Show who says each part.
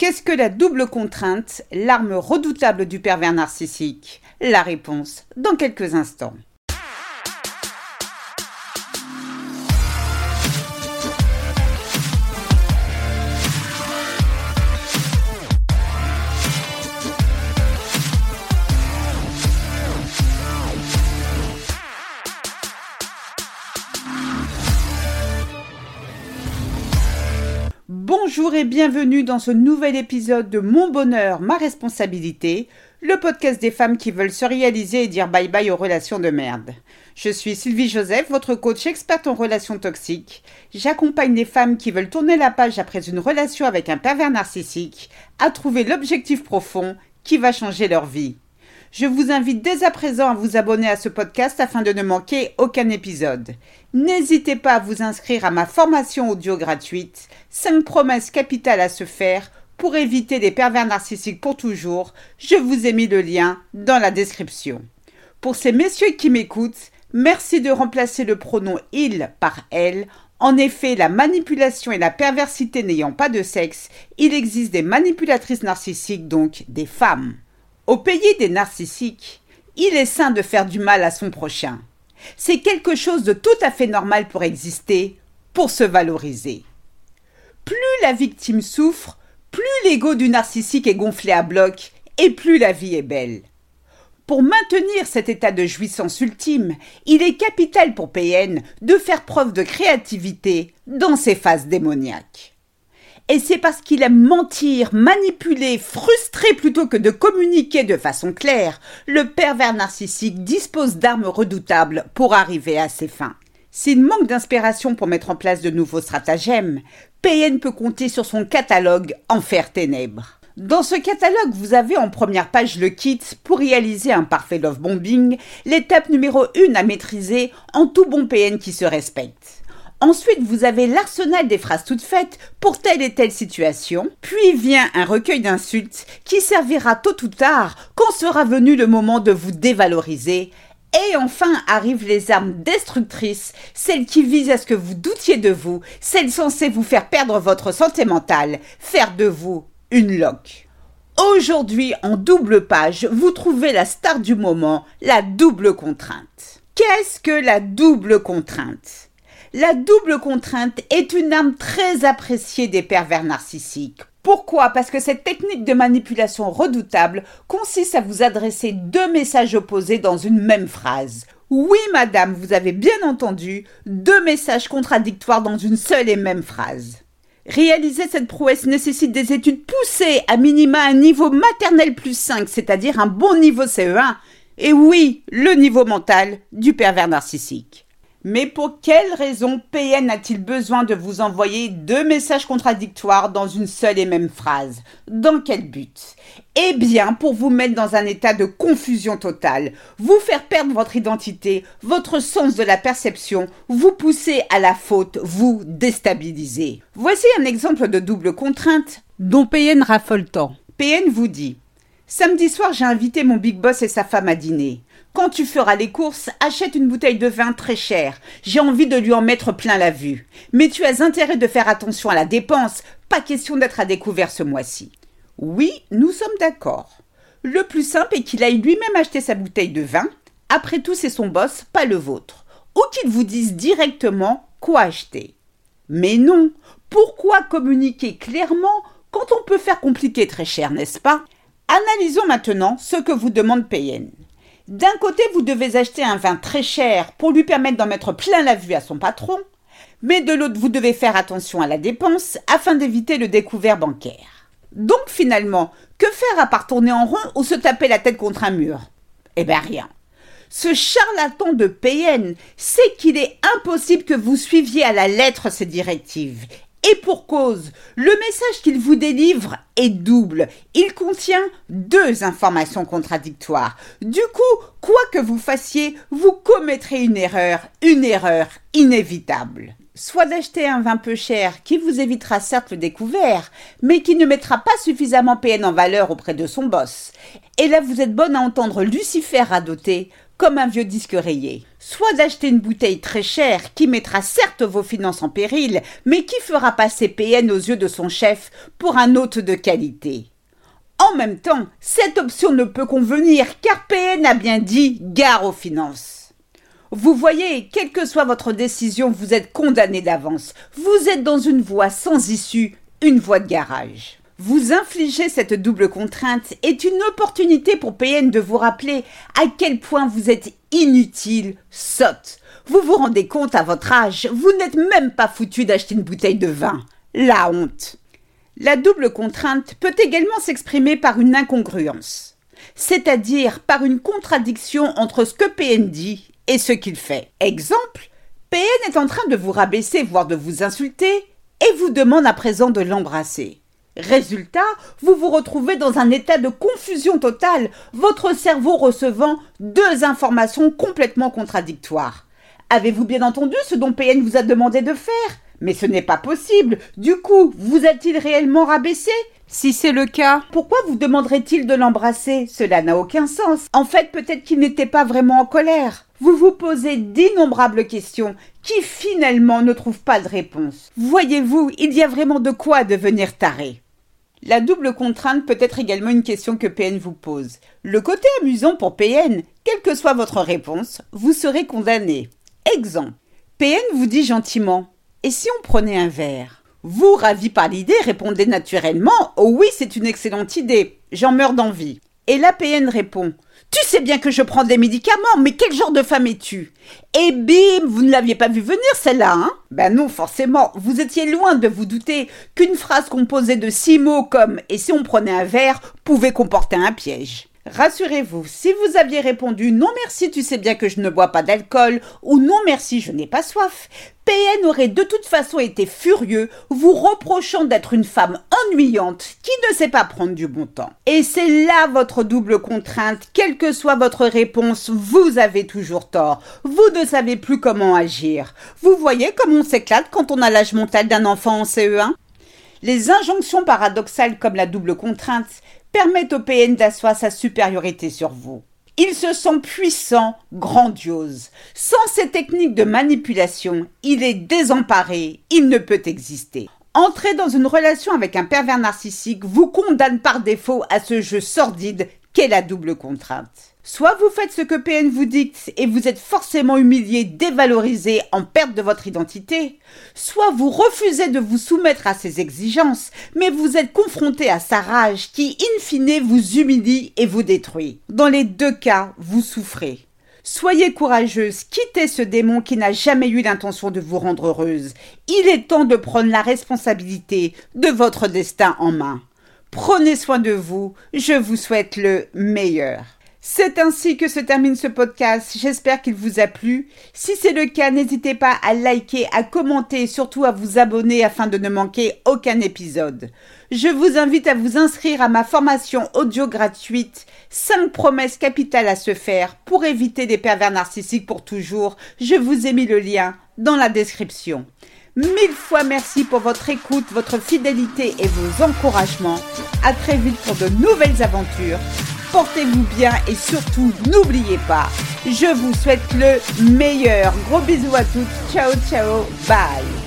Speaker 1: Qu'est-ce que la double contrainte, l'arme redoutable du pervers narcissique? La réponse dans quelques instants. Bonjour et bienvenue dans ce nouvel épisode de Mon bonheur, ma responsabilité, le podcast des femmes qui veulent se réaliser et dire bye bye aux relations de merde. Je suis Sylvie Joseph, votre coach experte en relations toxiques. J'accompagne les femmes qui veulent tourner la page après une relation avec un pervers narcissique à trouver l'objectif profond qui va changer leur vie. Je vous invite dès à présent à vous abonner à ce podcast afin de ne manquer aucun épisode. N'hésitez pas à vous inscrire à ma formation audio gratuite 5 promesses capitales à se faire pour éviter les pervers narcissiques pour toujours. Je vous ai mis le lien dans la description. Pour ces messieurs qui m'écoutent, merci de remplacer le pronom il par elle en effet, la manipulation et la perversité n'ayant pas de sexe, il existe des manipulatrices narcissiques, donc des femmes. Au pays des narcissiques, il est sain de faire du mal à son prochain. C'est quelque chose de tout à fait normal pour exister, pour se valoriser. Plus la victime souffre, plus l'ego du narcissique est gonflé à bloc et plus la vie est belle. Pour maintenir cet état de jouissance ultime, il est capital pour PN de faire preuve de créativité dans ses phases démoniaques. Et c'est parce qu'il aime mentir, manipuler, frustrer plutôt que de communiquer de façon claire, le pervers narcissique dispose d'armes redoutables pour arriver à ses fins. S'il manque d'inspiration pour mettre en place de nouveaux stratagèmes, PN peut compter sur son catalogue Enfer Ténèbres. Dans ce catalogue, vous avez en première page le kit pour réaliser un parfait love bombing, l'étape numéro 1 à maîtriser en tout bon PN qui se respecte. Ensuite, vous avez l'arsenal des phrases toutes faites pour telle et telle situation. Puis vient un recueil d'insultes qui servira tôt ou tard quand sera venu le moment de vous dévaloriser. Et enfin arrivent les armes destructrices, celles qui visent à ce que vous doutiez de vous, celles censées vous faire perdre votre santé mentale, faire de vous une loque. Aujourd'hui, en double page, vous trouvez la star du moment, la double contrainte. Qu'est-ce que la double contrainte? La double contrainte est une arme très appréciée des pervers narcissiques. Pourquoi? Parce que cette technique de manipulation redoutable consiste à vous adresser deux messages opposés dans une même phrase. Oui, madame, vous avez bien entendu, deux messages contradictoires dans une seule et même phrase. Réaliser cette prouesse nécessite des études poussées, à minima un niveau maternel plus 5, c'est-à-dire un bon niveau CE1, et oui, le niveau mental du pervers narcissique. Mais pour quelle raison PN a-t-il besoin de vous envoyer deux messages contradictoires dans une seule et même phrase? Dans quel but? Eh bien, pour vous mettre dans un état de confusion totale, vous faire perdre votre identité, votre sens de la perception, vous pousser à la faute, vous déstabiliser. Voici un exemple de double contrainte dont PN raffole tant. PN vous dit Samedi soir, j'ai invité mon big boss et sa femme à dîner. Quand tu feras les courses, achète une bouteille de vin très chère. J'ai envie de lui en mettre plein la vue. Mais tu as intérêt de faire attention à la dépense. Pas question d'être à découvert ce mois-ci. Oui, nous sommes d'accord. Le plus simple est qu'il aille lui-même acheter sa bouteille de vin. Après tout, c'est son boss, pas le vôtre. Ou qu'il vous dise directement quoi acheter. Mais non, pourquoi communiquer clairement quand on peut faire compliquer très cher, n'est-ce pas? Analysons maintenant ce que vous demande PN. D'un côté, vous devez acheter un vin très cher pour lui permettre d'en mettre plein la vue à son patron, mais de l'autre, vous devez faire attention à la dépense afin d'éviter le découvert bancaire. Donc finalement, que faire à part tourner en rond ou se taper la tête contre un mur? Eh bien rien. Ce charlatan de PN sait qu'il est impossible que vous suiviez à la lettre ces directives et pour cause, le message qu'il vous délivre est double. Il contient deux informations contradictoires. Du coup, quoi que vous fassiez, vous commettrez une erreur, une erreur inévitable. Soit d'acheter un vin peu cher qui vous évitera certes le découvert, mais qui ne mettra pas suffisamment PN en valeur auprès de son boss. Et là, vous êtes bonne à entendre Lucifer radoter. Comme un vieux disque rayé. Soit d'acheter une bouteille très chère qui mettra certes vos finances en péril, mais qui fera passer PN aux yeux de son chef pour un hôte de qualité. En même temps, cette option ne peut convenir car PN a bien dit gare aux finances. Vous voyez, quelle que soit votre décision, vous êtes condamné d'avance. Vous êtes dans une voie sans issue, une voie de garage. Vous infliger cette double contrainte est une opportunité pour PN de vous rappeler à quel point vous êtes inutile, sotte. Vous vous rendez compte à votre âge, vous n'êtes même pas foutu d'acheter une bouteille de vin. La honte. La double contrainte peut également s'exprimer par une incongruence, c'est-à-dire par une contradiction entre ce que PN dit et ce qu'il fait. Exemple, PN est en train de vous rabaisser, voire de vous insulter, et vous demande à présent de l'embrasser. Résultat, vous vous retrouvez dans un état de confusion totale, votre cerveau recevant deux informations complètement contradictoires. Avez-vous bien entendu ce dont PN vous a demandé de faire? Mais ce n'est pas possible. Du coup, vous a-t-il réellement rabaissé? Si c'est le cas, pourquoi vous demanderait-il de l'embrasser? Cela n'a aucun sens. En fait, peut-être qu'il n'était pas vraiment en colère. Vous vous posez d'innombrables questions qui finalement ne trouvent pas de réponse. Voyez-vous, il y a vraiment de quoi devenir taré. La double contrainte peut être également une question que PN vous pose. Le côté amusant pour PN, quelle que soit votre réponse, vous serez condamné. Exemple. PN vous dit gentiment Et si on prenait un verre? Vous, ravi par l'idée, répondez naturellement Oh oui, c'est une excellente idée, j'en meurs d'envie. Et la PN répond Tu sais bien que je prends des médicaments, mais quel genre de femme es-tu? Et bim, vous ne l'aviez pas vu venir celle-là, hein? Ben non, forcément, vous étiez loin de vous douter qu'une phrase composée de six mots comme Et si on prenait un verre pouvait comporter un piège. Rassurez-vous, si vous aviez répondu non merci, tu sais bien que je ne bois pas d'alcool ou non merci, je n'ai pas soif, PN aurait de toute façon été furieux, vous reprochant d'être une femme ennuyante qui ne sait pas prendre du bon temps. Et c'est là votre double contrainte, quelle que soit votre réponse, vous avez toujours tort. Vous ne savez plus comment agir. Vous voyez comme on s'éclate quand on a l'âge mental d'un enfant en CE1 les injonctions paradoxales comme la double contrainte permettent au PN d'asseoir sa supériorité sur vous. Il se sent puissant, grandiose. Sans ces techniques de manipulation, il est désemparé, il ne peut exister. Entrer dans une relation avec un pervers narcissique vous condamne par défaut à ce jeu sordide qu'est la double contrainte. Soit vous faites ce que PN vous dicte et vous êtes forcément humilié, dévalorisé, en perte de votre identité, soit vous refusez de vous soumettre à ses exigences, mais vous êtes confronté à sa rage qui, in fine, vous humilie et vous détruit. Dans les deux cas, vous souffrez. Soyez courageuse, quittez ce démon qui n'a jamais eu l'intention de vous rendre heureuse. Il est temps de prendre la responsabilité de votre destin en main. Prenez soin de vous, je vous souhaite le meilleur. C'est ainsi que se termine ce podcast. J'espère qu'il vous a plu. Si c'est le cas, n'hésitez pas à liker, à commenter et surtout à vous abonner afin de ne manquer aucun épisode. Je vous invite à vous inscrire à ma formation audio gratuite 5 promesses capitales à se faire pour éviter des pervers narcissiques pour toujours. Je vous ai mis le lien dans la description. Mille fois merci pour votre écoute, votre fidélité et vos encouragements. À très vite pour de nouvelles aventures portez-vous bien et surtout n'oubliez pas, je vous souhaite le meilleur. Gros bisous à toutes, ciao ciao, bye